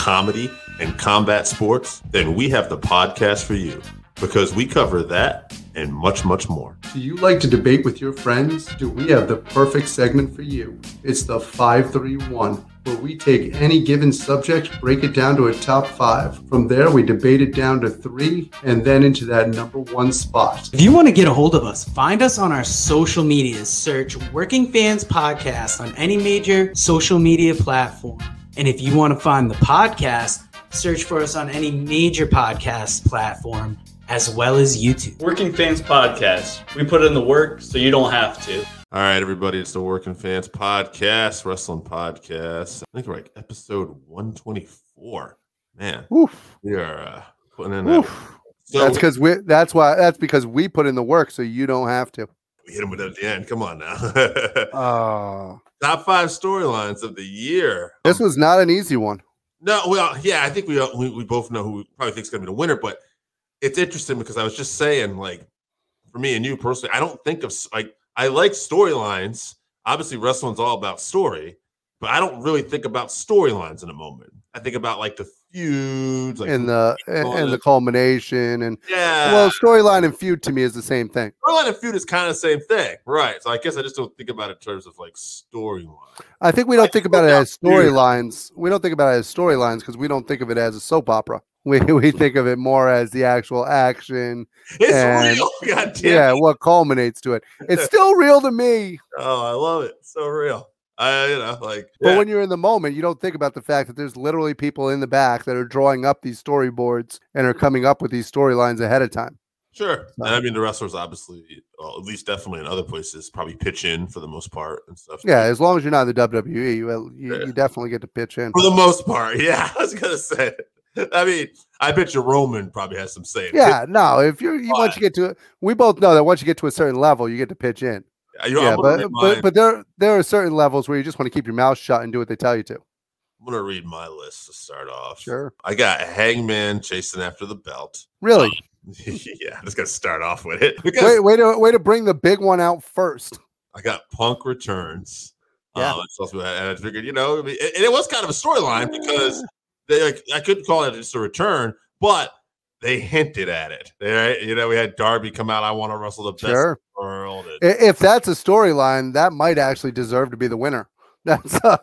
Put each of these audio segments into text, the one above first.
comedy, and combat sports? Then we have the podcast for you because we cover that and much, much more. Do you like to debate with your friends? Do we have the perfect segment for you? It's the 531, where we take any given subject, break it down to a top five. From there, we debate it down to three and then into that number one spot. If you want to get a hold of us, find us on our social media. Search Working Fans Podcast on any major social media platform. And if you want to find the podcast, search for us on any major podcast platform as well as YouTube. Working Fans Podcast. We put in the work so you don't have to. All right, everybody, it's the Working Fans Podcast, Wrestling Podcast. I think we're like episode 124. Man, Oof. we are uh, putting in that. So that's because we. That's why. That's because we put in the work, so you don't have to. we hit him with it at the end. Come on now. Oh, Top five storylines of the year. this was not an easy one. No, well, yeah, I think we uh, we, we both know who we probably think is going to be the winner, but it's interesting because I was just saying, like, for me and you personally, I don't think of like I like storylines. Obviously, wrestling's all about story, but I don't really think about storylines in a moment. I think about like the feuds, like in the and, and the culmination and yeah. well, storyline and feud to me is the same thing. storyline and feud is kind of the same thing, right? So I guess I just don't think about it in terms of like storyline. I think we don't Like, think about it as storylines. We don't think about it as storylines because we don't think of it as a soap opera. We we think of it more as the actual action. It's And- real, god damn Yeah, what culminates to it. It's still real to me. Oh, I love it. So real. I you know like But yeah. when you're in the moment, you don't think about the fact that there's literally people in the back that are drawing up these storyboards and are coming up with these storylines ahead of time. Sure. And I mean, the wrestlers obviously, well, at least definitely in other places, probably pitch in for the most part and stuff. Yeah, as long as you're not in the WWE, you, you, Yeah. you definitely get to pitch in. For the most part. Yeah. I was to say. I mean, I bet you Roman probably has some say. Yeah, no, if you're you, once you get to we both know that once you get to a certain level, you get to pitch in. You yeah, but but but there there are certain levels where you just want to keep your mouth shut and do what they tell you to. I'm going to read my list to start off. Sure. I got Hangman chasing after the belt. Really? yeah, I'm just to start off with it. Because Wait, way to way to bring the big one out first. I got Punk returns. Yeah. Um, and I figured, you know, and it was kind of a storyline because they like I couldn't call it just a return, but they hinted at it. They. You know, we had Darby come out. I want to wrestle the best Sure. in the world. If that's a storyline, that might actually deserve to be the winner. That's uh,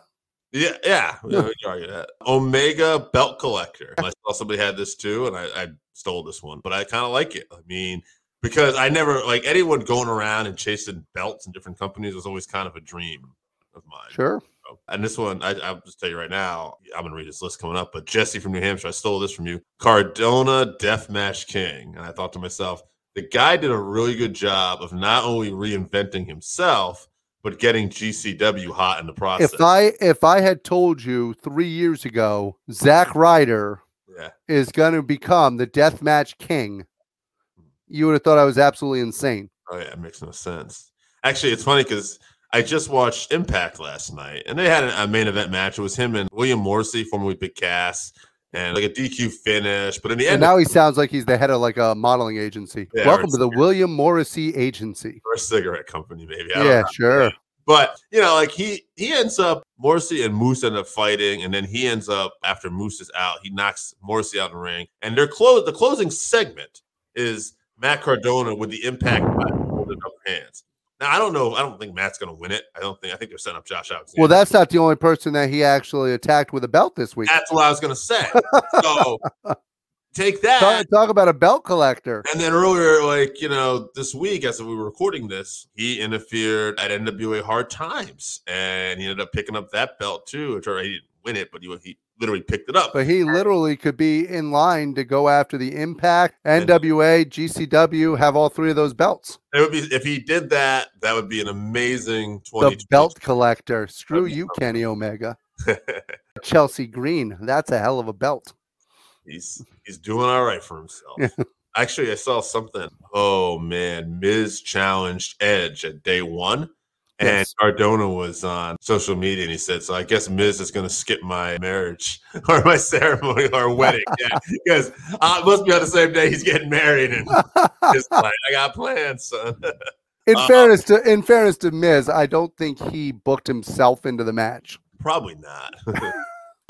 yeah, yeah. we can argue that. Omega belt collector. I saw somebody had this too, and I, I stole this one, but I kind of like it. I mean, because I never like anyone going around and chasing belts in different companies was always kind of a dream of mine. sure. And this one, I, I'll just tell you right now, I'm going to read this list coming up. But Jesse from New Hampshire, I stole this from you. Cardona Deathmatch King. And I thought to myself, the guy did a really good job of not only reinventing himself, but getting GCW hot in the process. If I if I had told you three years ago, Zack Ryder yeah. is going to become the deathmatch king, you would have thought I was absolutely insane. Oh, yeah. It makes no sense. Actually, it's funny because I just watched Impact last night and they had a main event match. It was him and William Morrissey, formerly Big Cass, and like a DQ finish. But in the And end, now he sounds like he's the head of like a modeling agency. Yeah, Welcome to the William Morrissey Agency. or a cigarette company, maybe. I don't Yeah, know. sure. But you know, like he he ends up Morrissey and Moose end up fighting, and then he ends up after Moose is out, he knocks Morrissey out in the ring, and their close the closing segment is Matt Cardona with the impact holding up hands. Now I don't know, I don't think Matt's gonna win it. I don't think I think they're setting up Josh Alexander. Well, that's not the only person that he actually attacked with a belt this week. that's what I was gonna say. So take that. Talk, talk about a belt collector. And then earlier, like, you know, this week, as we were recording this, he interfered at NWA Hard Times and he ended up picking up that belt too. Which he didn't win it, but he, he literally picked it up. But he literally could be in line to go after the Impact, NWA, GCW, have all three of those belts. It would be if he did that, that would be an amazing The belt collector. Screw be you, Kenny Omega. Chelsea Green. That's a hell of a belt. He's he's doing all right for himself. Actually, I saw something. Oh man, Miz challenged Edge at day one. And Yes. Cardona was on social media and he said, So I guess Miz is going to skip my marriage or my ceremony or wedding. Yeah, because uh, it must be on the same day he's getting married. And like, I got plans, son. In Uh, fairness to in fairness to Miz, I don't think he booked himself into the match. Probably not.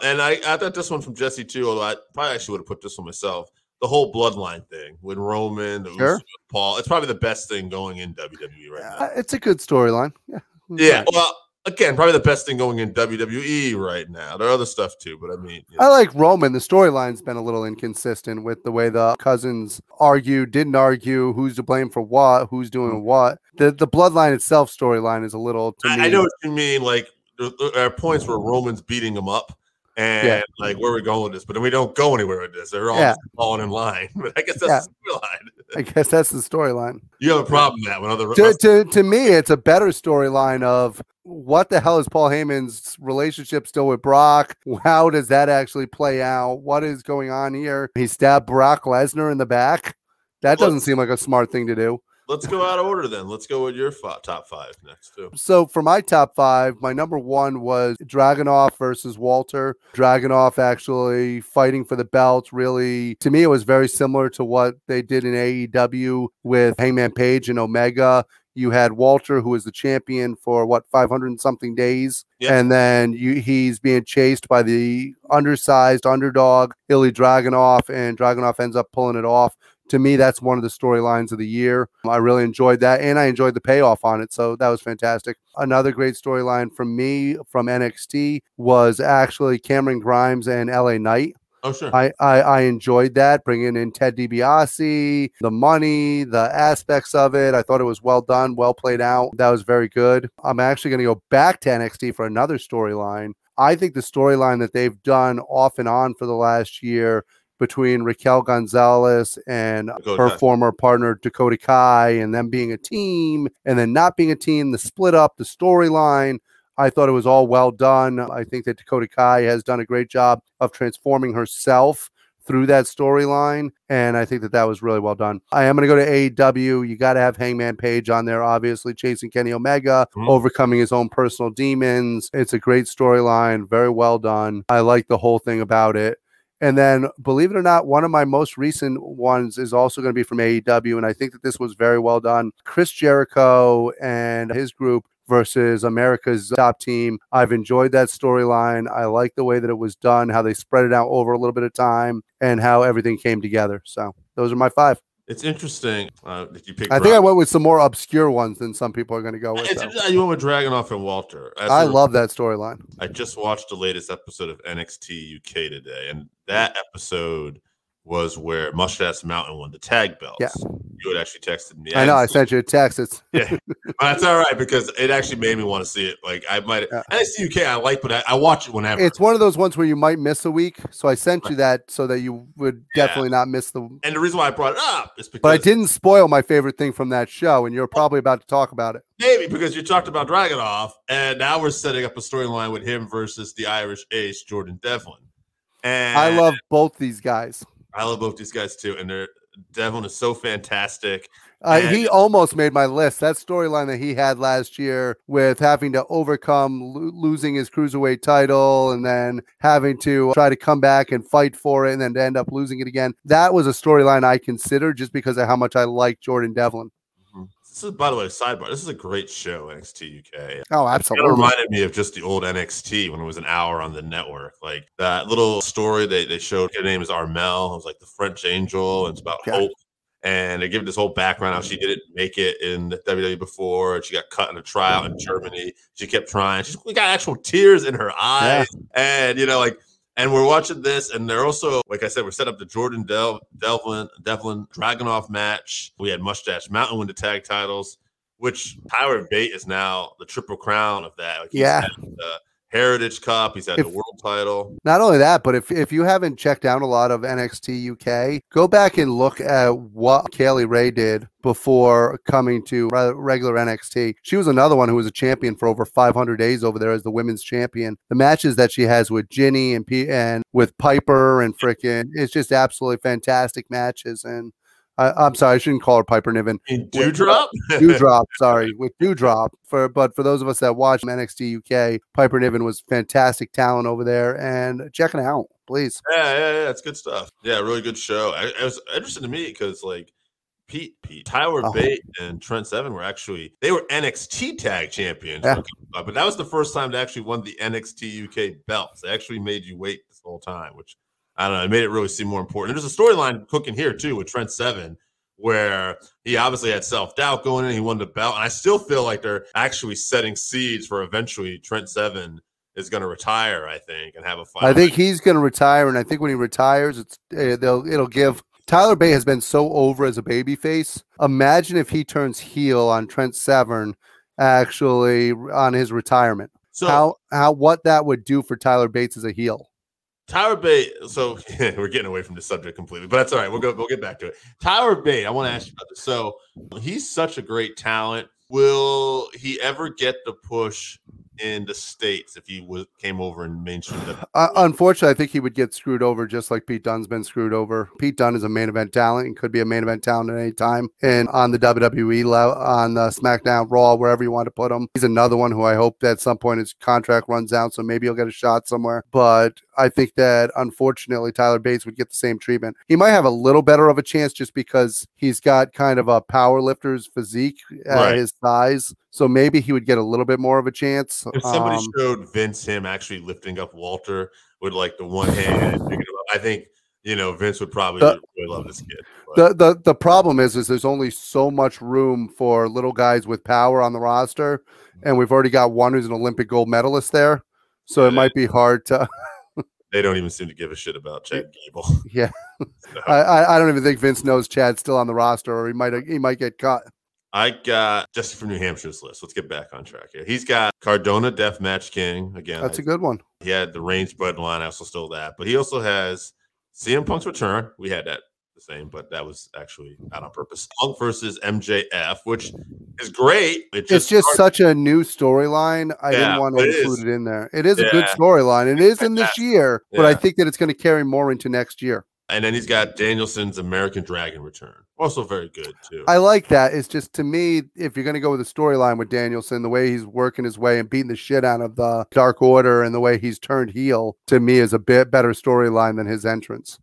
and I, I thought this one from Jesse too, although I probably actually would have put this one myself. The whole bloodline thing with Roman, the Sure. Usos, Paul. It's probably the best thing going in WWE right now. Uh, it's a good storyline. Yeah. Yeah. Well, again, probably the best thing going in WWE right now. There are other stuff too, but I mean, you I like Roman. The storyline's been a little inconsistent with the way the cousins argue, didn't argue, who's to blame for what, who's doing what. The the bloodline itself storyline is a little to me. I, I know what you mean. Like there, there are points where Roman's beating him up. And Yeah. like where we're we going with this? But then we don't go anywhere with this. They're all Yeah. falling in line. But I guess that's the storyline. I guess that's the storyline. You have a problem with that when other To, to to me, it's a better storyline of what the hell is Paul Heyman's relationship still with Brock? How does that actually play out? What is going on here? He stabbed Brock Lesnar in the back. That doesn't seem like a smart thing to do. Let's go out of order then. Let's go with your fi- top five next too. So for my top five, my number one was Dragunov versus Walter. Dragunov actually fighting for the belt. Really, to me, it was very similar to what they did in AEW with Hangman Page and Omega. You had Walter, who was the champion for what 500 and something days, Yeah. and then you, he's being chased by the undersized underdog Ilja Dragunov, and Dragunov ends up pulling it off to me, that's one of the storylines of the year. I really enjoyed that, and I enjoyed the payoff on it. So that was fantastic. Another great storyline from me from NXT was actually Cameron Grimes and LA Knight. Oh sure. I, I, I enjoyed that, bringing in Ted DiBiase, the money, the aspects of it. I thought it was well done, well played out. That was very good. I'm actually going to go back to NXT for another storyline. I think the storyline that they've done off and on for the last year between Raquel Gonzalez and Dakota her former partner Dakota Kai, and them being a team, and then not being a team, the split up, the storyline. I thought it was all well done. I think that Dakota Kai has done a great job of transforming herself through that storyline, and I think that that was really well done. I am going to go to AEW. You got to have Hangman Page on there, obviously chasing Kenny Omega, Mhm. overcoming his own personal demons. It's a great storyline, very well done. I like the whole thing about it. And then, believe it or not, one of my most recent ones is also going to be from AEW. And I think that this was very well done. Chris Jericho and his group versus America's top team. I've enjoyed that storyline. I like the way that it was done, how they spread it out over a little bit of time, and how everything came together. So, those are my five. It's interesting uh, that you picked. I think I went with some more obscure ones than some people are going to go with. It's you went with Dragunov and Walter. As I love that storyline. I just watched the latest episode of NXT UK today, and that episode was where Mustache Mountain won the tag belts. Yeah. You had actually texted me. I know. I sent you a text. It's Yeah. That's all right because it actually made me want to see it. Like I might Yeah. NXT UK I like, but I, I watch it whenever. it's one of those ones where you might miss a week. So I sent you that so that you would Yeah. definitely not miss the. and the reason why I brought it up is because But I didn't spoil my favorite thing from that show, and you're probably about to talk about it. maybe because you talked about Dragunov, and now we're setting up a storyline with him versus the Irish Ace Jordan Devlin. And I love both these guys. I love both these guys too, and they're Devlin is so fantastic. Uh, And- he almost made my list. That storyline that he had last year with having to overcome lo- losing his cruiserweight title and then having to try to come back and fight for it and then to end up losing it again. That was a storyline I considered just because of how much I like Jordan Devlin. This is, by the way, sidebar. This is a great show, NXT UK. Oh, absolutely. It reminded me of just the old NXT when it was an hour on the network. Like that little story they, they showed, her name is Armel. It was like the French angel. And it's about Yeah. hope. And they give this whole background how she didn't make it in the WWE before. And she got cut in a tryout in Germany. She kept trying. She's we got actual tears in her eyes. And, you know, like, and we're watching this, and they're also, like I said, we're set up the Jordan Del- Devlin Devlin Dragunov match. We had Mustache Mountain win the tag titles, which Tyler Bate is now the triple crown of that. Like Yeah. had the Heritage Cup. He's had If- the world title. Not only that, but if if you haven't checked out a lot of NXT UK, go back and look at what Kay Lee Ray did before coming to regular NXT. She was another one who was a champion for over 500 days over there as the women's champion. The matches that she has with Jinny and P and with Piper and frickin' it's just absolutely fantastic matches. And I, I'm sorry, I shouldn't call her Piper Niven. In Dewdrop? Dewdrop, sorry, with Dewdrop. For but for those of us that watch NXT UK, Piper Niven was fantastic talent over there, and check it out, please. Yeah, yeah, yeah. It's good stuff. Yeah, really good show. I, it was interesting to me because like Pete, Pete, Tyler Oh. Bate, and Trent Seven were actually they were NXT Tag Champions, Yeah. but that was the first time they actually won the NXT UK belts. They actually made you wait this whole time, which I don't know. It made it really seem more important. There's a storyline cooking here too with Trent Seven. Where he obviously had self doubt going in, he won the belt, and I still feel like they're actually setting seeds for eventually Trent Seven is going to retire. I think and have a fight. I think he's going to retire, and I think when he retires, it's uh, they'll it'll give. Tyler Bate has been so over as a babyface. Imagine if he turns heel on Trent Seven, actually on his retirement. so. how how what that would do for Tyler Bates as a heel. Tyler Bate. So we're getting away from the subject completely, but that's all right. We'll go. We'll get back to it. Tyler Bate. I want to ask you about this. So he's such a great talent. Will he ever get the push in the states if he was came over and mentioned WWE? Uh, unfortunately, I think he would get screwed over just like Pete Dunne's been screwed over. Pete Dunne is a main event talent and could be a main event talent at any time. And on the WWE level, on the SmackDown, Raw, wherever you want to put him, he's another one who I hope that at some point his contract runs out, so maybe he'll get a shot somewhere. But I think that unfortunately Tyler Bates would get the same treatment. He might have a little better of a chance just because he's got kind of a power lifter's physique at Right. his size. So maybe he would get a little bit more of a chance. If somebody Um, showed Vince him actually lifting up Walter with like the one hand, and picking him up, I think you know Vince would probably The- really love this kid. But- the, the the problem is is there's only so much room for little guys with power on the roster and we've already got one who's an olympic gold medalist there so it might be hard to they don't even seem to give a shit about Chad Gable. Yeah. So- I, I i don't even think vince knows chad's still on the roster or he might he might get cut I got Jesse from New Hampshire's list. Let's get back on track here. He's got Cardona Death Match King again. that's I- a good one He had the Reigns bloodline. I also stole that, but he also has CM Punk's return. We had that the same, but that was actually not on purpose. Punk versus MJF, which is great. It it's just hard- such a new storyline i Yeah, didn't want to it include is. it in there it is a good storyline it is in this year but i think that it's going to carry more into next year and then he's got Danielson's American Dragon return, also very good too. I like that. It's just to me, if you're going to go with a storyline with Danielson, the way he's working his way and beating the shit out of the Dark Order and the way he's turned heel, to me, is a bit better storyline than his entrance.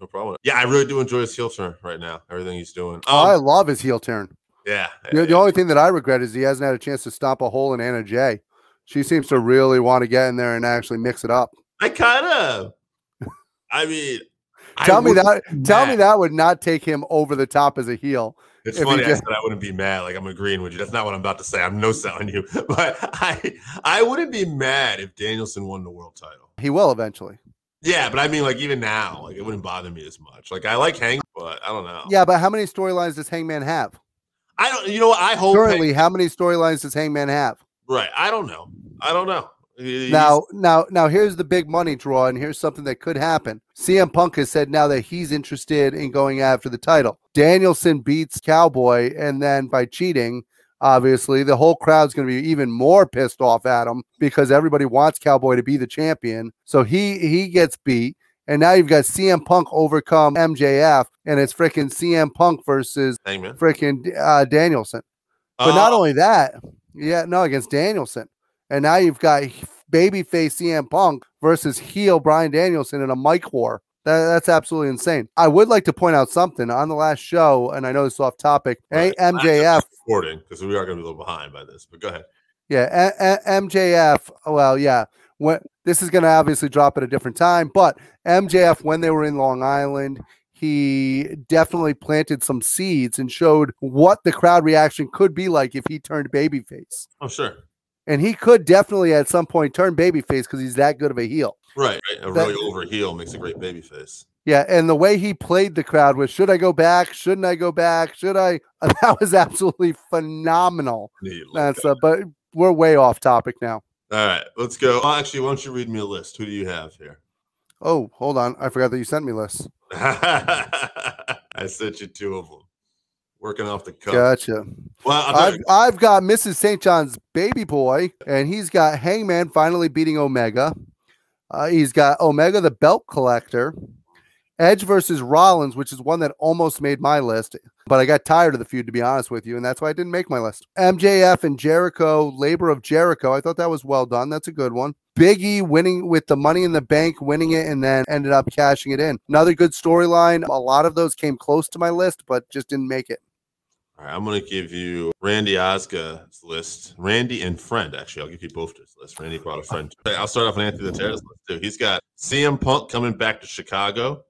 No problem. Yeah, I really do enjoy his heel turn right now. Everything he's doing. I Um, love his heel turn. yeah, The, the only thing that I regret is he hasn't had a chance to stomp a hole in Anna Jay. She seems to really want to get in there and actually mix it up. I kind of. I mean, I Tell me that. Tell me that would not take him over the top as a heel. It's he funny I said I wouldn't be mad. Like I'm agreeing with you. That's not what I'm about to say. I'm no selling you, but I I wouldn't be mad if Danielson won the world title. He will eventually. Yeah, but I mean, like even now, like it wouldn't bother me as much. Like I like Hang, but I don't know. Yeah, but how many storylines does Hangman have? I don't. You know what? I hope Currently, how many storylines does Hangman have? right. I don't know. I don't know. Now, now, now, here's the big money draw, and here's something that could happen. CM Punk has said now that he's interested in going after the title. Danielson beats Cowboy, and then by cheating, obviously, the whole crowd's going to be even more pissed off at him because everybody wants Cowboy to be the champion. So he he gets beat, and now you've got CM Punk overcome MJF, and it's freaking CM Punk versus freaking uh, Danielson. But not Uh, only that, yeah, no, against Danielson. And now you've got babyface CM Punk versus heel Brian Danielson in a mic war. That, that's absolutely insane. I would like to point out something on the last show, and I know this is off topic. Right. MJF, recording because we are going to be a little behind by this. But go ahead. yeah, A- A- MJF. Well, yeah, when this is going to obviously drop at a different time, but MJF when they were in Long Island, he definitely planted some seeds and showed what the crowd reaction could be like if he turned babyface. Oh sure. And he could definitely at some point turn babyface because he's that good of a heel. Right. right. A That- really over heel makes a great baby face. Yeah, and the way he played the crowd was should I go back? Shouldn't I go back? Should I? That was absolutely phenomenal. That's that. uh, but we're way off topic now. All right, let's go. Oh, actually, why don't you read me a list? Who do you have here? Oh, hold on. I forgot that you sent me lists. I sent you two of them. Working off the cuff. Gotcha. Well, I've, I've got Mrs. St. John's baby boy, and he's got Hangman finally beating Omega. Uh, he's got Omega the belt collector, Edge versus Rollins, which is one that almost made my list, but I got tired of the feud, to be honest with you, and that's why I didn't make my list. MJF and Jericho, Labor of Jericho. I thought that was well done. That's a good one. Biggie winning with the money in the bank, winning it, and then ended up cashing it in. Another good storyline. A lot of those came close to my list, but just didn't make it. All right, I'm going to give you Randy Osga's list. Randy and friend, actually. I'll give you both this list. Randy brought a friend. I'll start off with Anthony the Laterra's list, too. He's got CM Punk coming back to Chicago,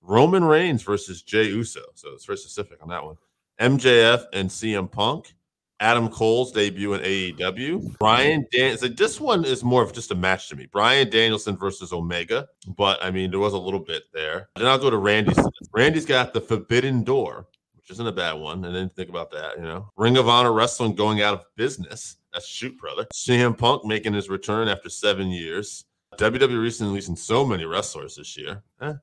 Roman Reigns versus Jey Uso. So it's very specific on that one. MJF and CM Punk, Adam Cole's debut in AEW, Brian Dan. So this one is more of just a match to me. Brian Danielson versus Omega, but I mean, there was a little bit there. Then I'll go to Randy's. Randy's got the Forbidden Door which isn't a bad one. And then think about that, you know. Ring of Honor Wrestling going out of business. That's shoot, brother. CM Punk making his return after seven years. WWE recently releasing so many wrestlers this year. Eh.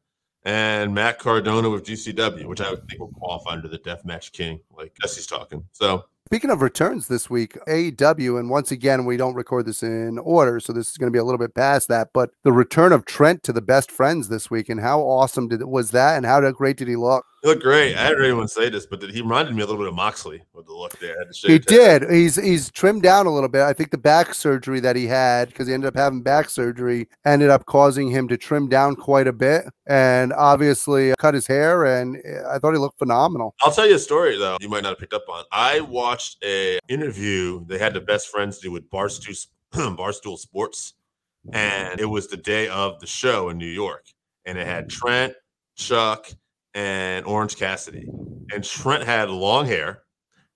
And Matt Cardona with GCW, which I would think will qualify under the Deathmatch King, like Jesse's talking. So Speaking of returns this week, AEW, and once again, we don't record this in order, so this is going to be a little bit past that. But the return of Trent to the best friends this week, and how awesome did was that, and how great did he look? He looked great. I didn't anyone say this, but he reminded me a little bit of Moxley with the look there. To He did. He's he's trimmed down a little bit. I think the back surgery that he had, because he ended up having back surgery, ended up causing him to trim down quite a bit, and obviously cut his hair. And eh, I thought he looked phenomenal. I'll tell you a story though. You might not have picked up on. I watched a interview they had the best friends do with Barstool Barstool Sports, and it was the day of the show in New York, and it had Trent, Chuck, and Orange Cassidy, and Trent had long hair.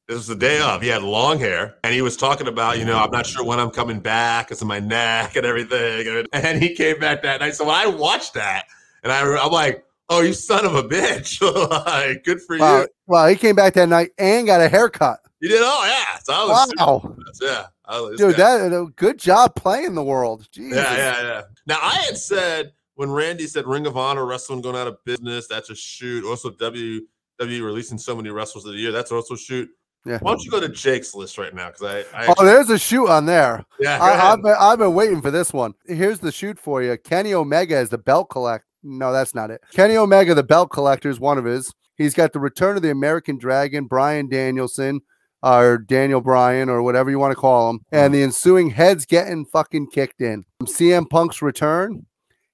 This was the day of. He had long hair, and he was talking about, you know, I'm not sure when I'm coming back because of my neck and everything. And he came back that night. So when I watched that, and I, I'm like, oh, you son of a bitch! like, good for Wow. you. Well, he came back that night and got a haircut. He did? Oh yeah. So I was Wow, yeah. I was, dude, guy- that uh, good job playing the world. Jesus. yeah, yeah, yeah. Now I had said when Randy said Ring of Honor wrestling going out of business, that's a shoot. Also, W W releasing so many wrestlers of the year, that's also a shoot. Yeah. Why don't you go to Jake's list right now? Because I, I Oh, there's a shoot on there. yeah, I, I've, been, I've been waiting for this one. Here's the shoot for you. Kenny Omega is the belt collect. No, that's not it. Kenny Omega, the belt collector, is one of his. He's got the return of the American Dragon, Brian Danielson, or Daniel Bryan, or whatever you want to call him, and mm-hmm. the ensuing heads getting fucking kicked in. Um, CM Punk's return,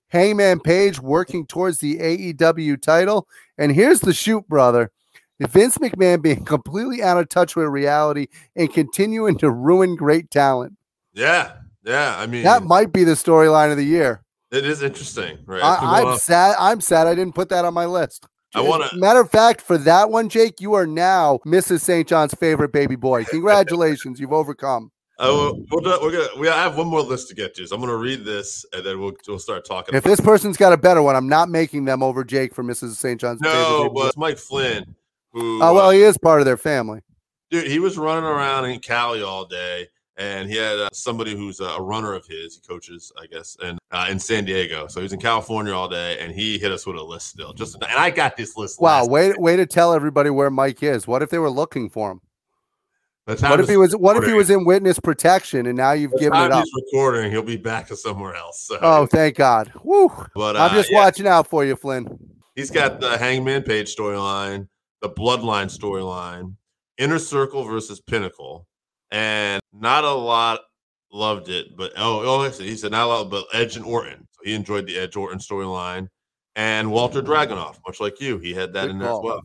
Hangman Page working towards the AEW title, and here's the shoot, brother. Vince McMahon being completely out of touch with reality and continuing to ruin great talent. yeah, yeah. I mean, That might be the storyline of the year. it is interesting, right? I, I'm sad. I'm sad I didn't put that on my list. I wanna- Matter of fact, for that one, Jake, you are now Mrs. St. John's favorite baby boy. Congratulations, you've overcome. We'll, we'll, we're gonna. We I have one more list to get to, so I'm gonna read this and then we'll we'll start talking. If this person's got a better one, I'm not making them over Jake for Mrs. St. John's no, but it's Mike Flynn who. Oh uh, well, he is part of their family. dude he was running around in cali all day and he had uh, somebody who's a, runner of his he coaches i guess and uh, in san diego so he's in california all day and he hit us with a list still just and i got this list Wow, way way to tell everybody where Mike is. What if they were looking for him? What if he was? What if he was in witness protection and now you've the given it up? he's recording he'll be back to somewhere else so. Oh, thank God. Woo! but uh, I'm just yeah, watching out for you, Flynn. he's got the hangman page storyline the bloodline storyline inner circle versus pinnacle and not a lot loved it but oh oh he said not a lot but edge and orton so he enjoyed the edge orton storyline and walter dragunov much like you he had that Good in there as well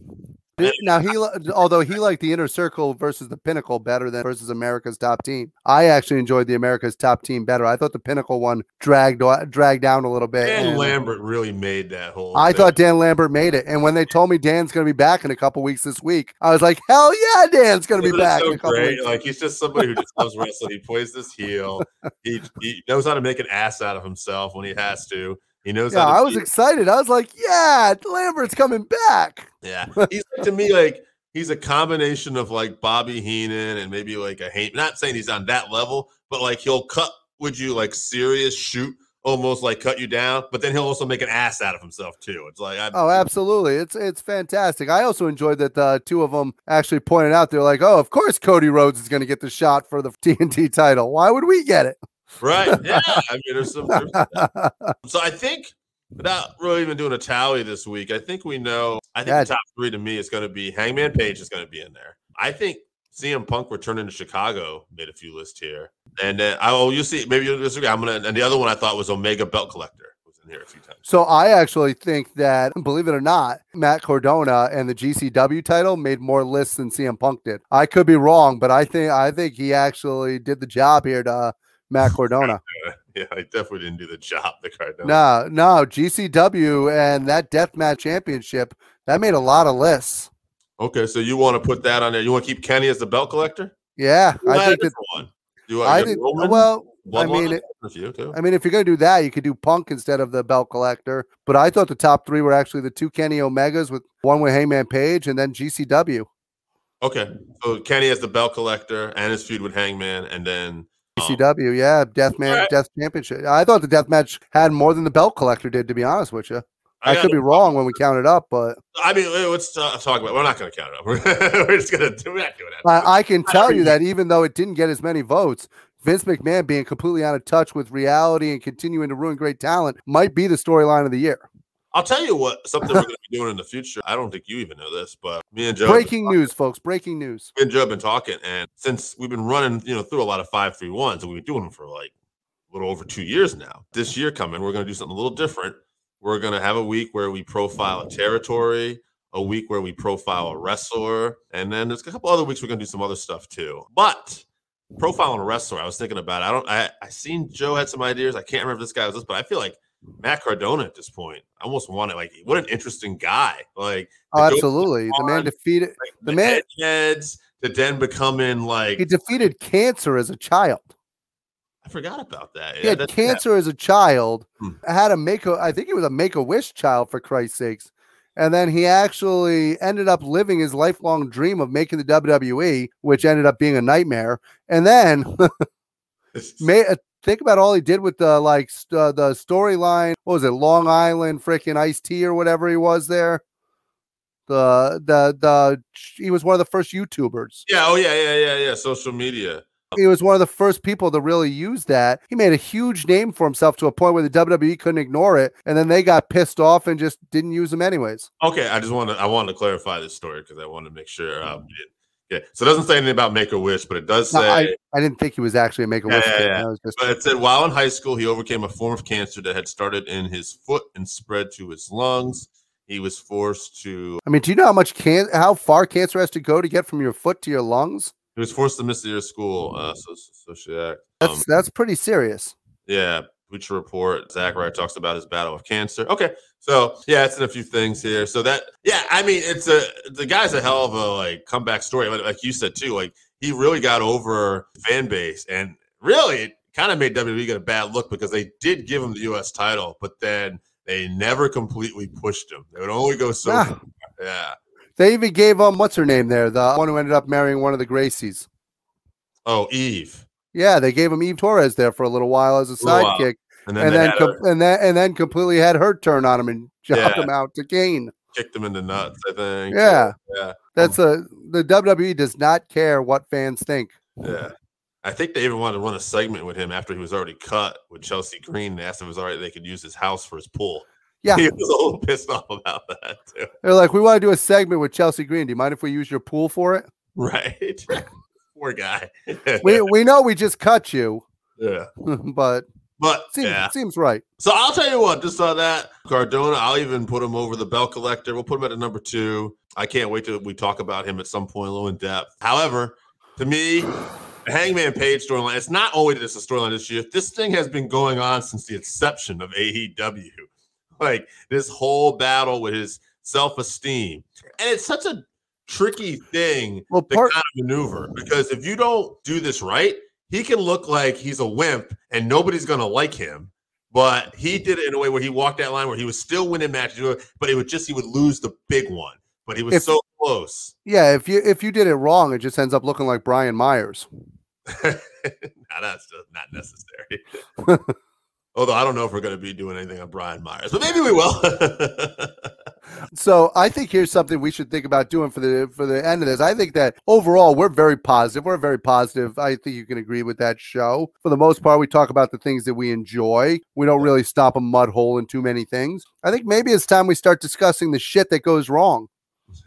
Now he, although he liked the inner circle versus the pinnacle better than versus America's top team. I actually enjoyed the America's top team better. I thought the pinnacle one dragged dragged down a little bit. Dan and Lambert really made that whole. I thing. thought Dan Lambert made it, and when they told me Dan's going to be back in a couple weeks this week, I was like, "Hell yeah, Dan's going to be back so in a couple great? weeks." Like he's just somebody who just loves wrestling. He plays this heel. He, he knows how to make an ass out of himself when he has to. He knows Yeah, how to. I was excited. I was like, "Yeah, Lambert's coming back." yeah, he's to me like he's a combination of like Bobby Heenan and maybe like a Heyman. Not saying he's on that level, but like he'll cut would you like serious shoot almost like cut you down, but then he'll also make an ass out of himself too. It's like I, Oh, absolutely. It's it's fantastic. I also enjoyed that the two of them actually pointed out they're like, "Oh, of course Cody Rhodes is going to get the shot for the TNT title. Why would we get it?" Right. Yeah. I mean, there's some. There's so I think without really even doing a tally this week, I think we know. I think the top three to me is going to be Hangman Page is going to be in there. I think CM Punk returning to Chicago made a few lists here, and then I oh, will. You see, maybe you'll disagree. I'm gonna. And the other one I thought was Omega Belt Collector was in here a few times. So I actually think that, believe it or not, Matt Cardona and the GCW title made more lists than CM Punk did. I could be wrong, but I think I think he actually did the job here to Matt Cardona. Yeah, I definitely didn't do the job. The Cardona. no, no, GCW and that death Deathmatch Championship that made a lot of lists. Okay, so you want to put that on there? You want to keep Kenny as the belt collector? Yeah, Who I think that. one. I, I did Roman? well. I Bloodline? mean, it, too. I mean, if you're gonna do that, you could do Punk instead of the belt collector. But I thought the top three were actually the two Kenny Omegas with one with Hangman Page and then GCW. Okay, so Kenny as the belt collector and his feud with Hangman, and then um, yeah, Death Man, Alright. Death Championship. I thought the Death Match had more than the belt collector did. To be honest with you, I, got could be wrong when we count it up, but I mean, let's uh, talk about. We're not going to count it up. We're, we're just going to. We're not doing that. I, I can tell you that even though it didn't get as many votes, Vince McMahon being completely out of touch with reality and continuing to ruin great talent might be the storyline of the year. I'll tell you what. Something we're going to be doing in the future. I don't think you even know this, but me and Joe. Breaking news, folks! Breaking news. Me and Joe have been talking, and since we've been running, you know, through a lot of five three ones, and we've been doing them for like a little over two years now. This year coming, we're going to do something a little different. We're going to have a week where we profile a territory, a week where we profile a wrestler, and then there's a couple other weeks we're going to do some other stuff too. But profiling a wrestler, I was thinking about. It. I don't. I I seen Joe had some ideas. I can't remember if this guy was this, but I feel like Matt Cardona at this point. I almost want it. Like, what an interesting guy. Like, Oh, absolutely. The man defeated. like, The the man- heads to then becoming like He defeated cancer as a child. I forgot about that. He had that's- cancer as a child. Hmm. Had a make a. I think he was a make a wish child for Christ's sakes. And then he actually ended up living his lifelong dream of making the WWE, which ended up being a nightmare. And then May, uh, think about all he did with the like st- uh, the storyline. What was it? Long Island, freaking Ice Tea or whatever he was there. The the the he was one of the first YouTubers. yeah, oh yeah, yeah, yeah, yeah. Social media. He was one of the first people to really use that. He made a huge name for himself to a point where the WWE couldn't ignore it, and then they got pissed off and just didn't use him anyways. Okay, I just want to I wanted to clarify this story because I wanted to make sure. Um, we yeah, so it doesn't say anything about Make a Wish, but it does No, say. I, I didn't think he was actually a make a wish. Yeah, yeah, yeah. Just- But it said while in high school, he overcame a form of cancer that had started in his foot and spread to his lungs. He was forced to I mean, do you know how much can how far cancer has to go to get from your foot to your lungs? he was forced to miss the year of school. Uh, so, so, so um, That's that's pretty serious. Yeah, Bleacher Report. Zachary talks about his battle of cancer. Okay, so yeah, it's in a few things here. So that yeah, I mean, it's a the guy's a hell of a like comeback story. Like, like you said too, like he really got over fan base, and really it kind of made WWE get a bad look because they did give him the U.S. title, but then they never completely pushed him. They would only go so Yeah. far. yeah. They even gave him what's her name there, the one who ended up marrying one of the Gracies. Oh, Eve, Yeah, they gave him Eve Torres there for a little while as a sidekick, and then and then com- and then and then completely had her turn on him and jobbed Yeah. him out to Kane. kicked him in the nuts. I think. Yeah, yeah. that's um a the WWE does not care what fans think. Yeah. I think they even wanted to run a segment with him after he was already cut with Chelsea Green and asked if it was all right they could use his house for his pool. Yeah. He was a little pissed off about that too. They're like, we want to do a segment with Chelsea Green. Do you mind if we use your pool for it? Right. Poor guy. We we know we just cut you, yeah. but But seems yeah. seems right. So I'll tell you what, just on that Cardona, I'll even put him over the bell collector. We'll put him at a number two. I can't wait till we talk about him at some point a little in depth. However, to me, the Hangman Page storyline, it's not only just a storyline this year. This thing has been going on since the inception of AEW. Like this whole battle with his self-esteem. And it's such a tricky thing Well, to kind of maneuver because if you don't do this right, he can look like he's a wimp and nobody's gonna like him. But he mm. did it in a way where he walked that line where he was still winning matches, but it would just he would lose the big one. But he was If- so close. yeah, if you if you did it wrong, it just ends up looking like Brian Myers. that's not necessary. Although I don't know if we're going to be doing anything on Brian Myers, but maybe we will. So I think here's something we should think about doing for the for the end of this. I think that overall we're very positive. We're very positive. I think you can agree with that show. For the most part, we talk about the things that we enjoy. We don't really stop a mud hole in too many things. I think maybe it's time we start discussing the shit that goes wrong.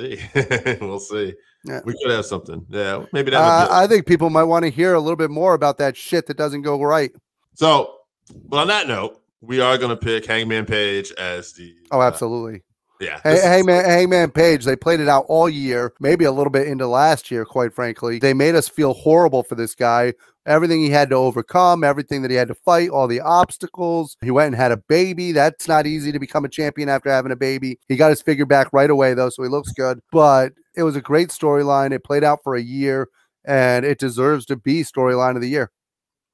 we'll see. we'll see. Yeah. We could have something. Yeah, maybe that. Uh, I think people might want to hear a little bit more about that shit that doesn't go right. so, but on that note, we are going to pick Hangman Page as the. Oh, uh, absolutely. Yeah. Hey, is- Hangman, Hangman Page, they played it out all year, maybe a little bit into last year, quite frankly. They made us feel horrible for this guy. Everything he had to overcome, everything that he had to fight, all the obstacles. He went and had a baby. That's not easy to become a champion after having a baby. He got his figure back right away, though, so he looks good. But it was a great storyline. It played out for a year, and it deserves to be storyline of the year.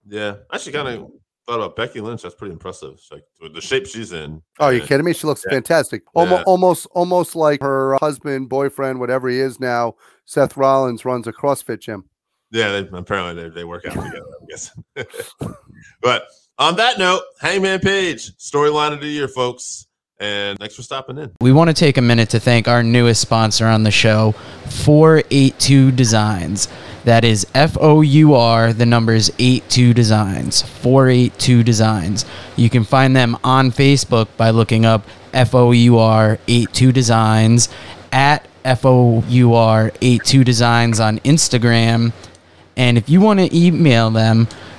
Yeah, I actually kind of thought about Becky Lynch. That's pretty impressive. It's like with the shape she's in. Oh, you and- kidding me? She looks Yeah. fantastic. Almost, Yeah. almost, almost like her uh, husband, boyfriend, whatever he is now. Seth Rollins runs a CrossFit gym. Yeah, they, apparently they, they work out together. I guess. but on that note, Hangman Page storyline of the year, folks. And thanks for stopping in. We want to take a minute to thank our newest sponsor on the show, 482 Designs. That is F O U R, the number numbers 82 Designs. 482 Designs. You can find them on Facebook by looking up F O U R 82 Designs, at F O U R 82 Designs on Instagram. And if you want to email them,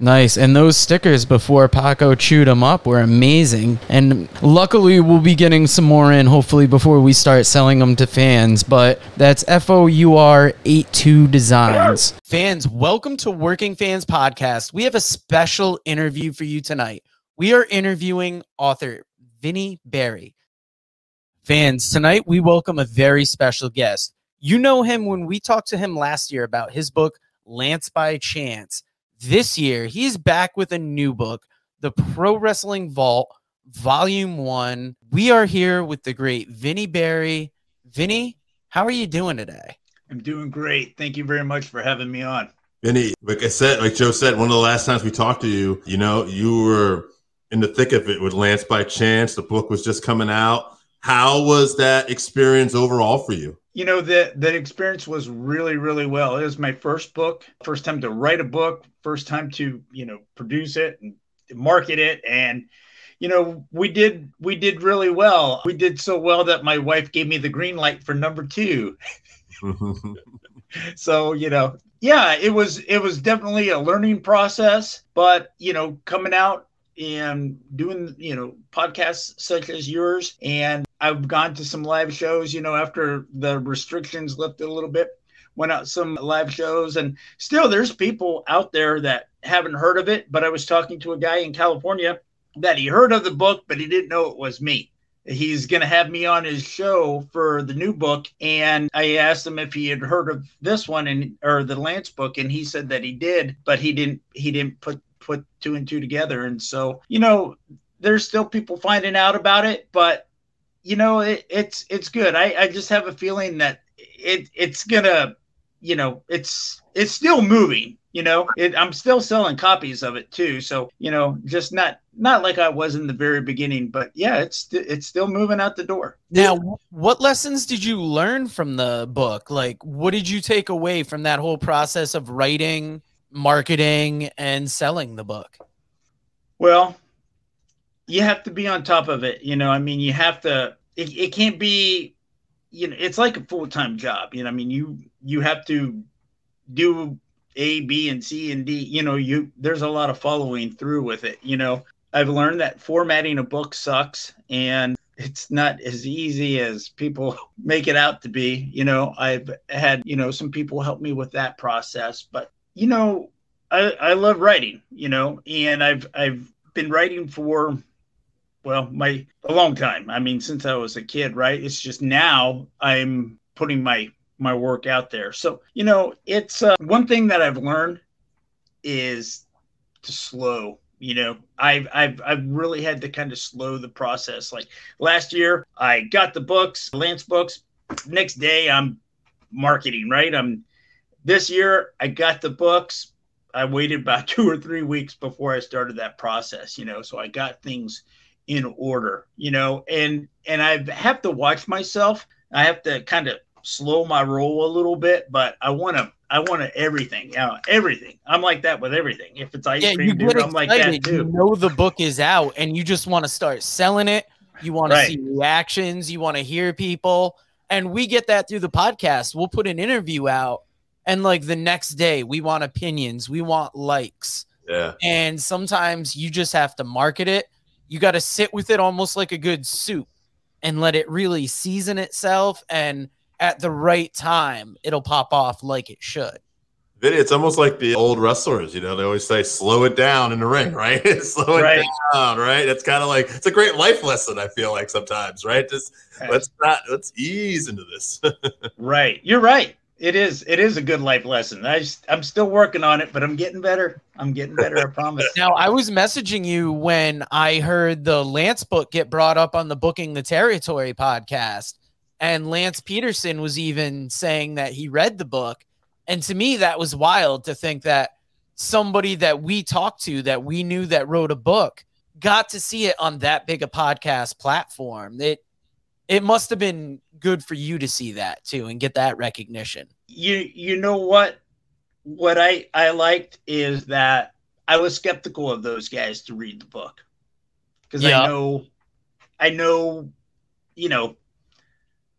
Nice. And those stickers before Paco chewed them up were amazing. And luckily, we'll be getting some more in hopefully before we start selling them to fans. But that's F O U R 82 Designs. Fans, welcome to Working Fans Podcast. We have a special interview for you tonight. We are interviewing author Vinny Barry. Fans, tonight we welcome a very special guest. You know him when we talked to him last year about his book, Lance by Chance. This year, he's back with a new book, The Pro Wrestling Vault, Volume 1. We are here with the great Vinny Barry. Vinny, how are you doing today? I'm doing great. Thank you very much for having me on. Vinny, like I said, like Joe said, one of the last times we talked to you, you know, you were in the thick of it with Lance by Chance. The book was just coming out. How was that experience overall for you? You know, that that experience was really, really well. It was my first book, first time to write a book, first time to, you know, produce it and market it. And, you know, we did we did really well. We did so well that my wife gave me the green light for number two. so you know yeah it was it was definitely a learning process but you know coming out and doing you know podcasts such as yours and i've gone to some live shows you know after the restrictions lifted a little bit went out some live shows and still there's people out there that haven't heard of it but i was talking to a guy in california that he heard of the book but he didn't know it was me. He's going to have me on his show for the new book and i asked him if he had heard of this one and or the lance book and he said that he did but he didn't he didn't put put two and two together and so you know there's still people finding out about it but you know it, it's it's good i i just have a feeling that it it's gonna you know it's it's still moving you know it, i'm still selling copies of it too so you know just not not like i was in the very beginning but yeah it's it's still moving out the door Now, what lessons did you learn from the book? Like, what did you take away from that whole process of writing, marketing, and selling the book? well you have to be on top of it you know i mean you have to it, it can't be you know it's like a full-time job you know i mean you you have to do a b and c and d you know you there's a lot of following through with it you know. I've learned that formatting a book sucks and it's not as easy as people make it out to be you know. I've had you know some people help me with that process but you know i i love writing you know and i've i've been writing for well, my a long time. I mean, since I was a kid, right? It's just now I'm putting my my work out there. So you know, it's uh, one thing that I've learned is to slow. You know, I've I've I've really had to kind of slow the process. Like last year, I got the books, Lance books. Next day, I'm marketing. Right, I'm. This year, I got the books. I waited about two or three weeks before I started that process. You know, so I got things in order. You know, and and I have to watch myself. I have to kind of slow my roll a little bit, but I want to I want to everything. Yeah, everything. I'm like that with everything. If it's ice Yeah, cream, you dude, I'm like that excited. You too. know the book is out, and you just want to start selling it. You want to see reactions. You want to hear people, and we get that through the podcast. We'll put an interview out, and like the next day, we want opinions. We want likes. Yeah. And sometimes you just have to market it. You got to sit with it almost like a good soup and let it really season itself. And at the right time, it'll pop off like it should. Vinny, it's almost like the old wrestlers, you know, they always say slow it down in the ring, right? slow it Right. down, right? It's kind of like it's a great life lesson, I feel like sometimes, right? Just let's not let's ease into this. Right. You're right. It is. It is a good life lesson. I just, I'm still working on it, but I'm getting better. I'm getting better. I promise. Now, I was messaging you when I heard the Lance book get brought up on the Booking the Territory podcast. And Lance Peterson was even saying that he read the book. And to me, that was wild to think that somebody that we talked to that we knew that wrote a book got to see it on that big a podcast platform. It it must have been good for you to see that too and get that recognition. you you know what what i i liked is that i was skeptical of those guys to read the book because Yeah. i know i know you know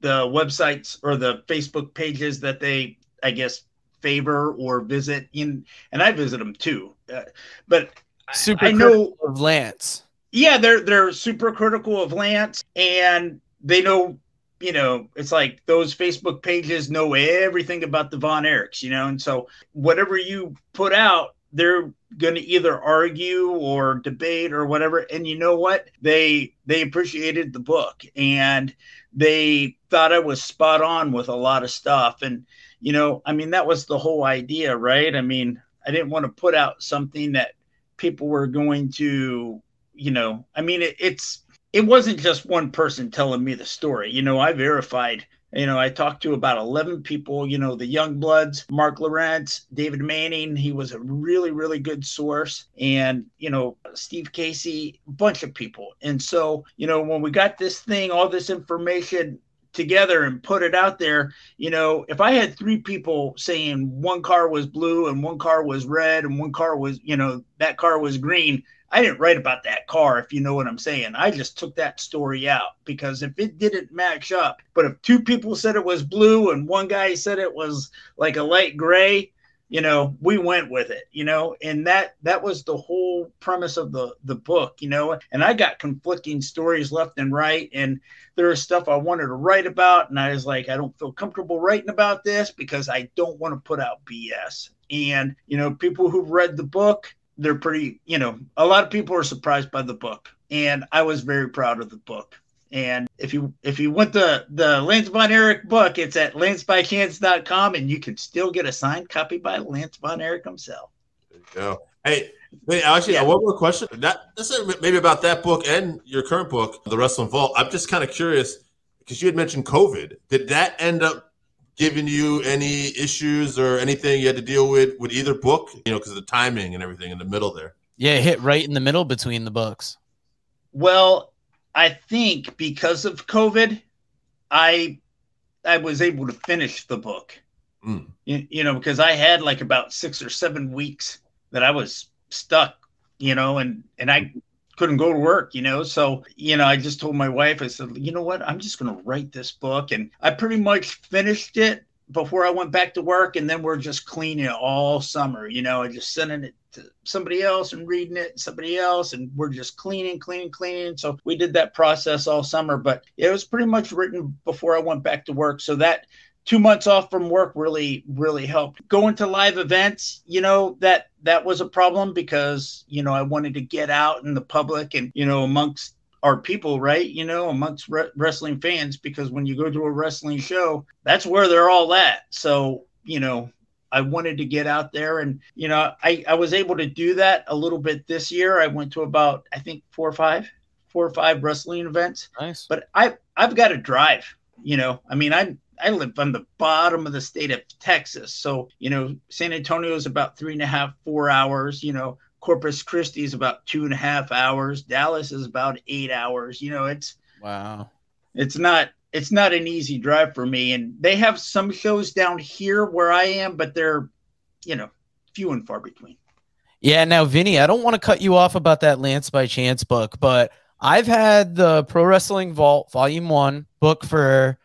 the websites or the facebook pages that they i guess favor or visit in and i visit them too uh, but I- Super i know of Lance. yeah, they're they're super critical of Lance, and they know, you know, it's like those Facebook pages know everything about the Von Erichs, you know, and so whatever you put out, they're going to either argue or debate or whatever. And you know what? They they appreciated the book and they thought I was spot on with a lot of stuff, and you know, I mean, that was the whole idea, right? I mean, I didn't want to put out something that people were going to you know i mean it, it's it wasn't just one person telling me the story. You know i verified you know i talked to about 11 people you know the young bloods mark lawrence david manning. He was a really really good source. And you know steve casey a bunch of people. And so you know when we got this thing all this information together and put it out there you know if i had three people saying one car was blue and one car was red and one car was you know that car was green I didn't write about that car, if you know what I'm saying. I just took that story out because if it didn't match up, but if two people said it was blue and one guy said it was like a light gray, you know, we went with it, you know, and that that was the whole premise of the the book, you know. And I got conflicting stories left and right, and there was stuff I wanted to write about, and I was like, I don't feel comfortable writing about this because I don't want to put out BS. And you know, people who've read the book they're pretty you know a lot of people are surprised by the book and i was very proud of the book and if you if you want the the lance von erich book it's at lancebychance.com and you can still get a signed copy by lance von erich himself There you go. Hey, hey, actually, Yeah. one more question. That this is maybe about that book and your current book, The Wrestling Vault. I'm just kind of curious because you had mentioned COVID. Did that end up giving you any issues or anything you had to deal with with either book? You know, because of the timing and everything in the middle there. Yeah, it hit right in the middle between the books. well i think because of covid i i was able to finish the book Mm. you, you know because i had like about six or seven weeks that i was stuck you know and and i couldn't go to work you know? So you know i just told my wife i said you know what? I'm just going to write this book. And i pretty much finished it before i went back to work and then we're just cleaning it all summer you know? I just sending it to somebody else and reading it somebody else and we're just cleaning cleaning cleaning. So we did that process all summer but it was pretty much written before i went back to work. So that two months off from work really really helped going to live events you know that that was a problem because you know i wanted to get out in the public and you know amongst our people, right? You know, amongst re- wrestling fans, because when you go to a wrestling show, that's where they're all at. So, you know, I wanted to get out there and, you know, I, I was able to do that a little bit this year. I went to about, I think, four or five, four or five wrestling events. Nice. But I, I've got to drive, you know, I mean, I'm, I live on the bottom of the state of Texas. So, you know, San Antonio is about three and a half, four hours, you know, Corpus Christi is about two and a half hours. Dallas is about eight hours. You know, it's Wow. it's not it's not an easy drive for me. And they have some shows down here where I am, but they're, you know, few and far between. Yeah, now Vinny, I don't want to cut you off about that Lance by Chance book, but I've had the Pro Wrestling Vault Volume 1 book for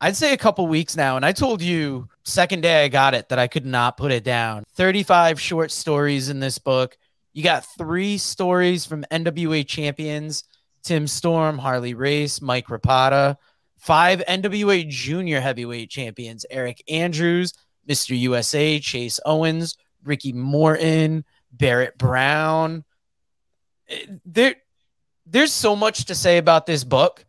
I'd say a couple weeks now, and I told you second day I got it that I could not put it down. 35 short stories in this book. You got three stories from NWA champions Tim Storm, Harley Race, Mike Rapada, five NWA junior heavyweight champions Eric Andrews, Mr. USA, Chase Owens, Ricky Morton, Barrett Brown. Eh, There, there's so much to say about this book,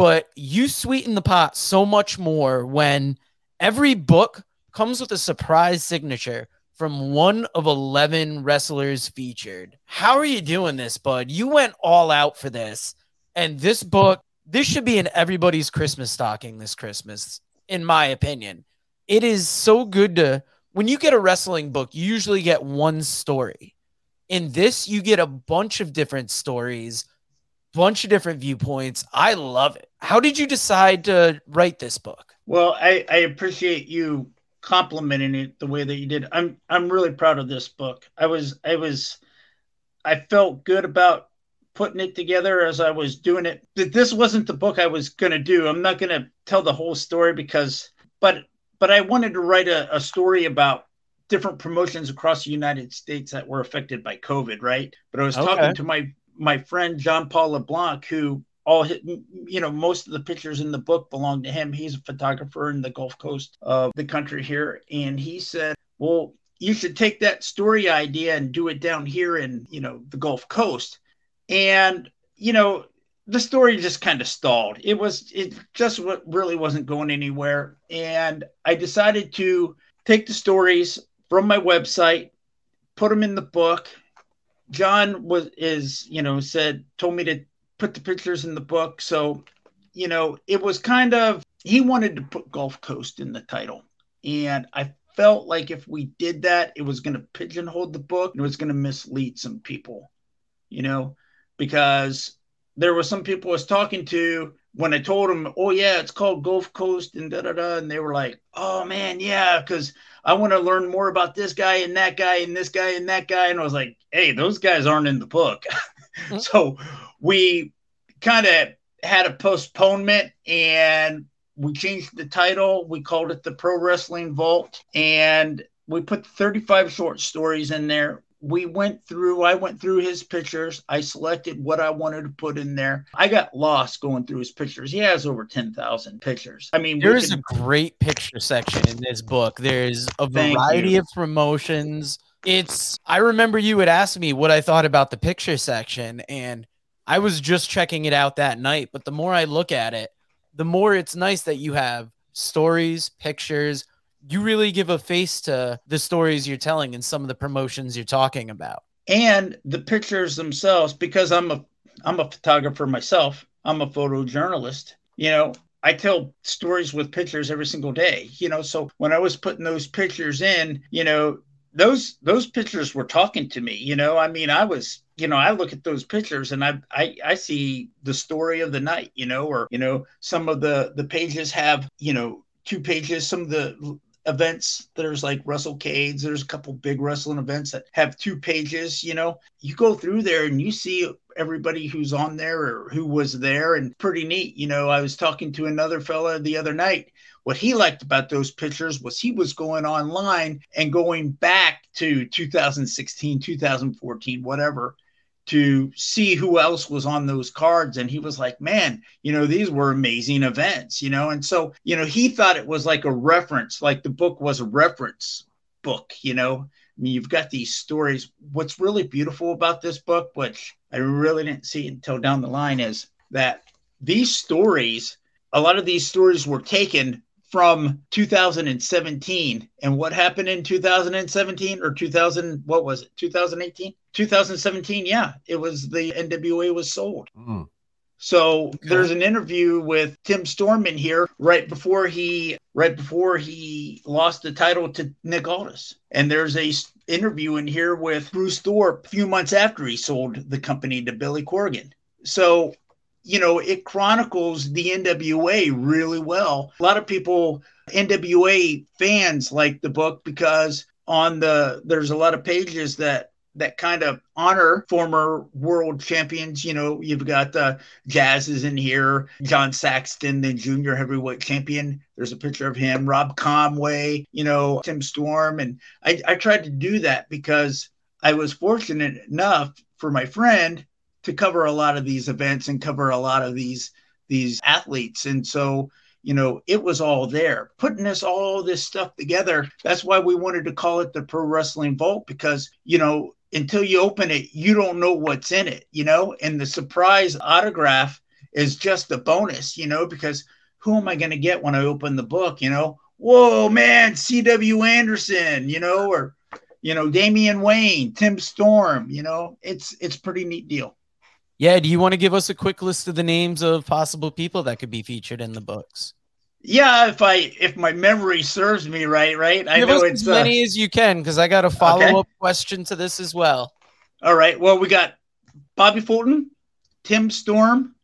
but you sweeten the pot so much more when every book comes with a surprise signature from one of 11 wrestlers featured. How are you doing this, bud? You went all out for this. And this book, this should be in everybody's Christmas stocking this Christmas, in my opinion. It is so good to, when you get a wrestling book, you usually get one story. In this, you get a bunch of different stories, bunch of different viewpoints. I love it. How did you decide to write this book? Well, I, I appreciate you complimenting it the way that you did. I'm I'm really proud of this book. I was I was I felt good about putting it together as I was doing it. That this wasn't the book I was going to do. I'm not going to tell the whole story because but but I wanted to write a, a story about different promotions across the United States that were affected by COVID, right? But I was Okay. talking to my my friend John Paul LeBlanc who all hit, you know most of the pictures in the book belong to him. He's a photographer in the gulf coast of the country here. And he said well you should take that story idea and do it down here in you know the gulf coast. And you know the story just kind of stalled. It was it just what really wasn't going anywhere. And i decided to take the stories from my website put them in the book. John was is you know said told me to put the pictures in the book. So you know it was kind of he wanted to put gulf coast in the title. And i felt like if we did that it was going to pigeonhole the book and it was going to mislead some people you know because there were some people I was talking to when I told them, "Oh yeah, it's called Gulf Coast," and da da da, and they were like, "Oh man, yeah," because I want to learn more about this guy and that guy and this guy and that guy, and I was like, "Hey, those guys aren't in the book," Mm-hmm. so we kind of had a postponement and we changed the title. We called it the Pro Wrestling Vault, and we put 35 short stories in there we went through i went through his pictures i selected what i wanted to put in there i got lost going through his pictures he has over 10,000 pictures i mean we There is a great picture section in this book. There's a Thank variety you. of promotions. It's I remember you had asked me what I thought about the picture section and I was just checking it out that night, but the more I look at it, the more it's nice that you have stories, pictures, you really give a face to the stories you're telling and some of the promotions you're talking about. and the pictures themselves because i'm a i'm a photographer myself i'm a photojournalist you know i tell stories with pictures every single day you know so when i was putting those pictures in you know those those pictures were talking to me you know? I mean i was you know i look at those pictures and i i, I see the story of the night you know or you know some of the the pages have you know two pages some of the events there's like Russell Cades there's a couple big wrestling events that have two pages you know? You go through there and you see everybody who's on there or who was there and pretty neat you know? I was talking to another fella the other night what he liked about those pictures was he was going online and going back to 2016 2014 whatever to see who else was on those cards. And he was like man you know these were amazing events you know? And so you know he thought it was like a reference like the book was a reference book you know? I mean, you've got these stories. What's really beautiful about this book which i really didn't see until down the line is that these stories, a lot of these stories were taken from 2017. And what happened in 2017 or 2000, what was it, 2018? 2017, yeah, it was the NWA was sold. Mm. So okay. there's an interview with Tim Storm in here right before he right before he lost the title to Nick Aldis. And there's a interview in here with Bruce Tharpe a few months after he sold the company to Billy Corgan. So, you know, it chronicles the NWA really well. A lot of people NWA fans like the book because on the there's a lot of pages that that kind of honor former world champions. You know, you've got uh, Jazz is in here, John Saxton, the junior heavyweight champion. There's a picture of him, Rob Conway, you know, Tim Storm. And I, I tried to do that because I was fortunate enough for my friend to cover a lot of these events and cover a lot of these these athletes. And so you know, it was all there. Putting this all this stuff together. That's why we wanted to call it the Pro Wrestling Vault because, you know, until you open it, you don't know what's in it, you know? And the surprise autograph is just a bonus, you know, because who am I going to get when I open the book, you know? Whoa, man, C.W. Anderson, you know, or, you know, Damien Wayne, Tim Storm, you know, it's, it's pretty neat deal. Yeah. Do you want to give us a quick list of the names of possible people that could be featured in the books? Yeah, if I if my memory serves me right, right? I Give know it's as many uh, as you can because I got a follow up okay. question to this as well. All right. Well, we got Bobby Fulton, Tim Storm,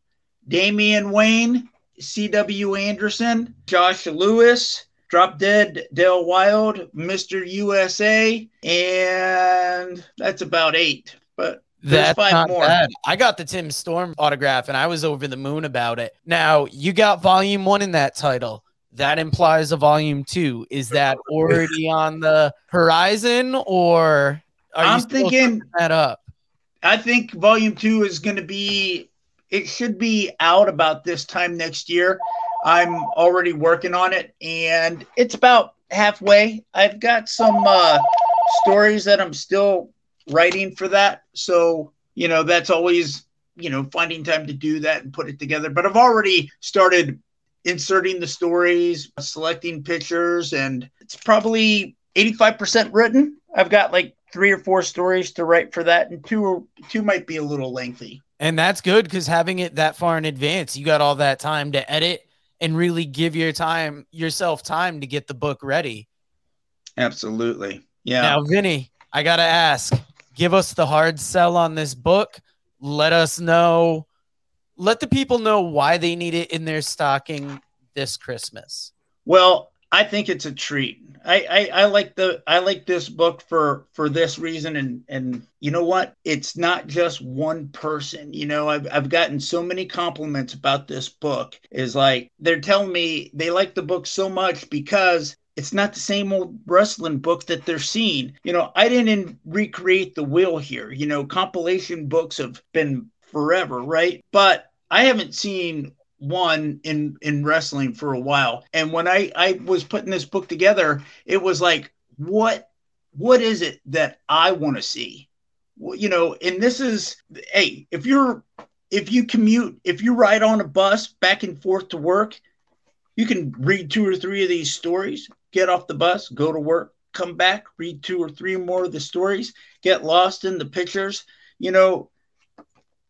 Damien Wayne, C.W. Anderson, Josh Lewis, Drop Dead Dale Wild, Mr. USA, and that's about eight. But that's not more. bad. I got the Tim Storm autograph and I was over the moon about it. Now, you got volume one in that title. That implies a volume two. Is that already on the horizon or are I'm you thinking that up? I think volume two is going to be, it should be out about this time next year. I'm already working on it and it's about halfway. I've got some uh, stories that I'm still writing for that. So, you know, that's always, you know, finding time to do that and put it together. But I've already started inserting the stories, selecting pictures, and it's probably 85% written. I've got like three or four stories to write for that, and two or two might be a little lengthy. And that's good because having it that far in advance, you got all that time to edit and really give your time yourself time to get the book ready. Absolutely. Yeah. Now, Vinny, I gotta ask, give us the hard sell on this book. Let us know. Let the people know why they need it in their stocking this Christmas. Well, I think it's a treat. I, I, I like the I like this book for for this reason and and you know what? It's not just one person. You know, I've I've gotten so many compliments about this book. Is like they're telling me they like the book so much because it's not the same old wrestling book that they're seeing. You know, I didn't recreate the wheel here. You know, compilation books have been forever, right? But I haven't seen one in in wrestling for a while. And when I I was putting this book together, it was like, what what is it that I want to see? Well, you know, and this is hey, if you're if you commute, if you ride on a bus back and forth to work, you can read two or three of these stories get off the bus, go to work, come back, read two or three more of the stories, get lost in the pictures. You know,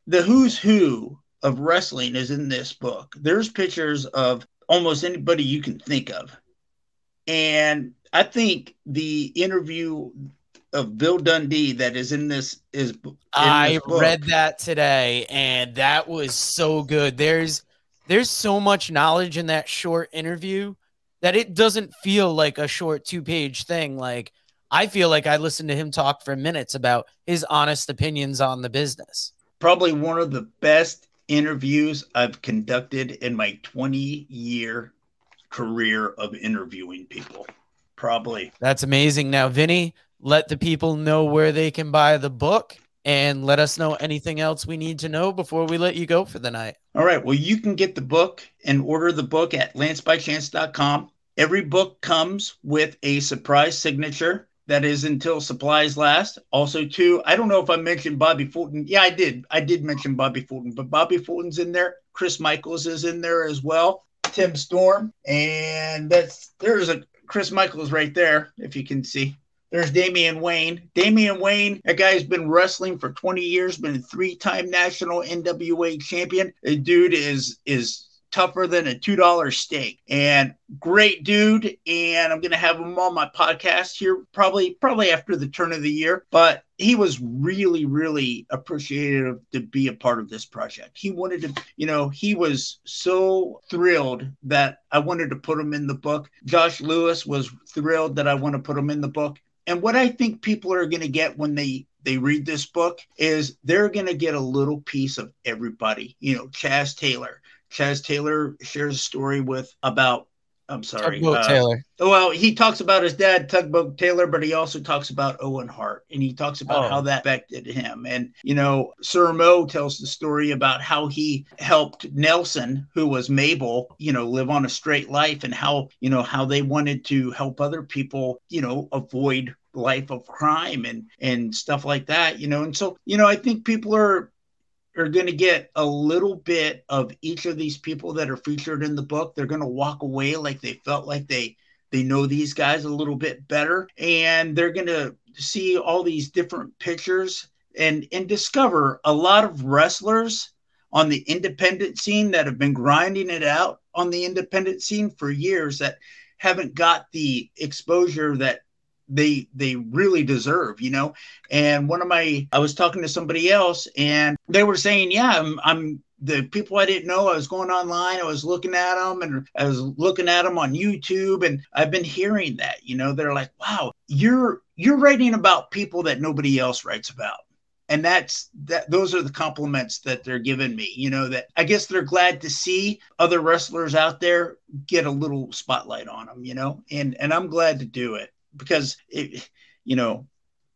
the who's who of wrestling is in this book. There's pictures of almost anybody you can think of. And I think the interview of Bill Dundee that is in this is in I this read that today and that was so good. There's there's so much knowledge in that short interview that it doesn't feel like a short two page thing. Like I feel like I listened to him talk for minutes about his honest opinions on the business. Probably one of the best interviews I've conducted in my 20 year career of interviewing people. Probably. That's amazing. Now, Vinny, let the people know where they can buy the book and let us know anything else we need to know before we let you go for the night. All right. Well, you can get the book and order the book at lancebychance.com. Every book comes with a surprise signature that is until supplies last. Also, too, I don't know if I mentioned Bobby Fulton. Yeah, I did. I did mention Bobby Fulton, but Bobby Fulton's in there. Chris Michaels is in there as well. Tim Storm, and that's there's a Chris Michaels right there, if you can see. There's Damien Wayne. Damien Wayne, that guy's been wrestling for 20 years, been a three-time national NWA champion. The dude is is tougher than a two dollar steak. And great dude. And I'm gonna have him on my podcast here probably probably after the turn of the year. But he was really, really appreciative to be a part of this project. He wanted to, you know, he was so thrilled that I wanted to put him in the book. Josh Lewis was thrilled that I want to put him in the book. And what I think people are going to get when they they read this book is they're going to get a little piece of everybody. You know, Chaz Taylor, Chaz Taylor shares a story with about I'm sorry. Tugboat uh, Taylor. Well, he talks about his dad, Tugboat Taylor, but he also talks about Owen Hart and he talks about Oh. how that affected him. And, you know, Sir Mo tells the story about how he helped Nelson, who was Mabel, you know, live on a straight life and how, you know, how they wanted to help other people, you know, avoid life of crime and and stuff like that, you know. And so, you know, I think people are are going to get a little bit of each of these people that are featured in the book. They're going to walk away like they felt like they they know these guys a little bit better, and they're going to see all these different pictures and and discover a lot of wrestlers on the independent scene that have been grinding it out on the independent scene for years that haven't got the exposure that they they really deserve you know? And one of my i was talking to somebody else and they were saying yeah i'm, I'm the people i didn't know i was going online i was looking at them and i was looking at them on youtube and i've been hearing that you know? They're like wow you're you're writing about people that nobody else writes about. And that's that those are the compliments that they're giving me you know that i guess they're glad to see other wrestlers out there get a little spotlight on them you know? And and i'm glad to do it because it you know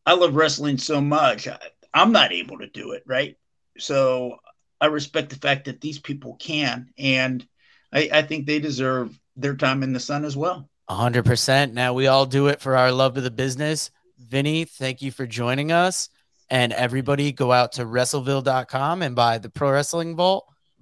i love wrestling so much I, i'm not able to do it right so i respect the fact that these people can and i i think they deserve their time in the sun as well 100%. Now we all do it for our love of the business. Vinny, thank you for joining us. And everybody go out to wrestleville.com and buy the Pro Wrestling Vault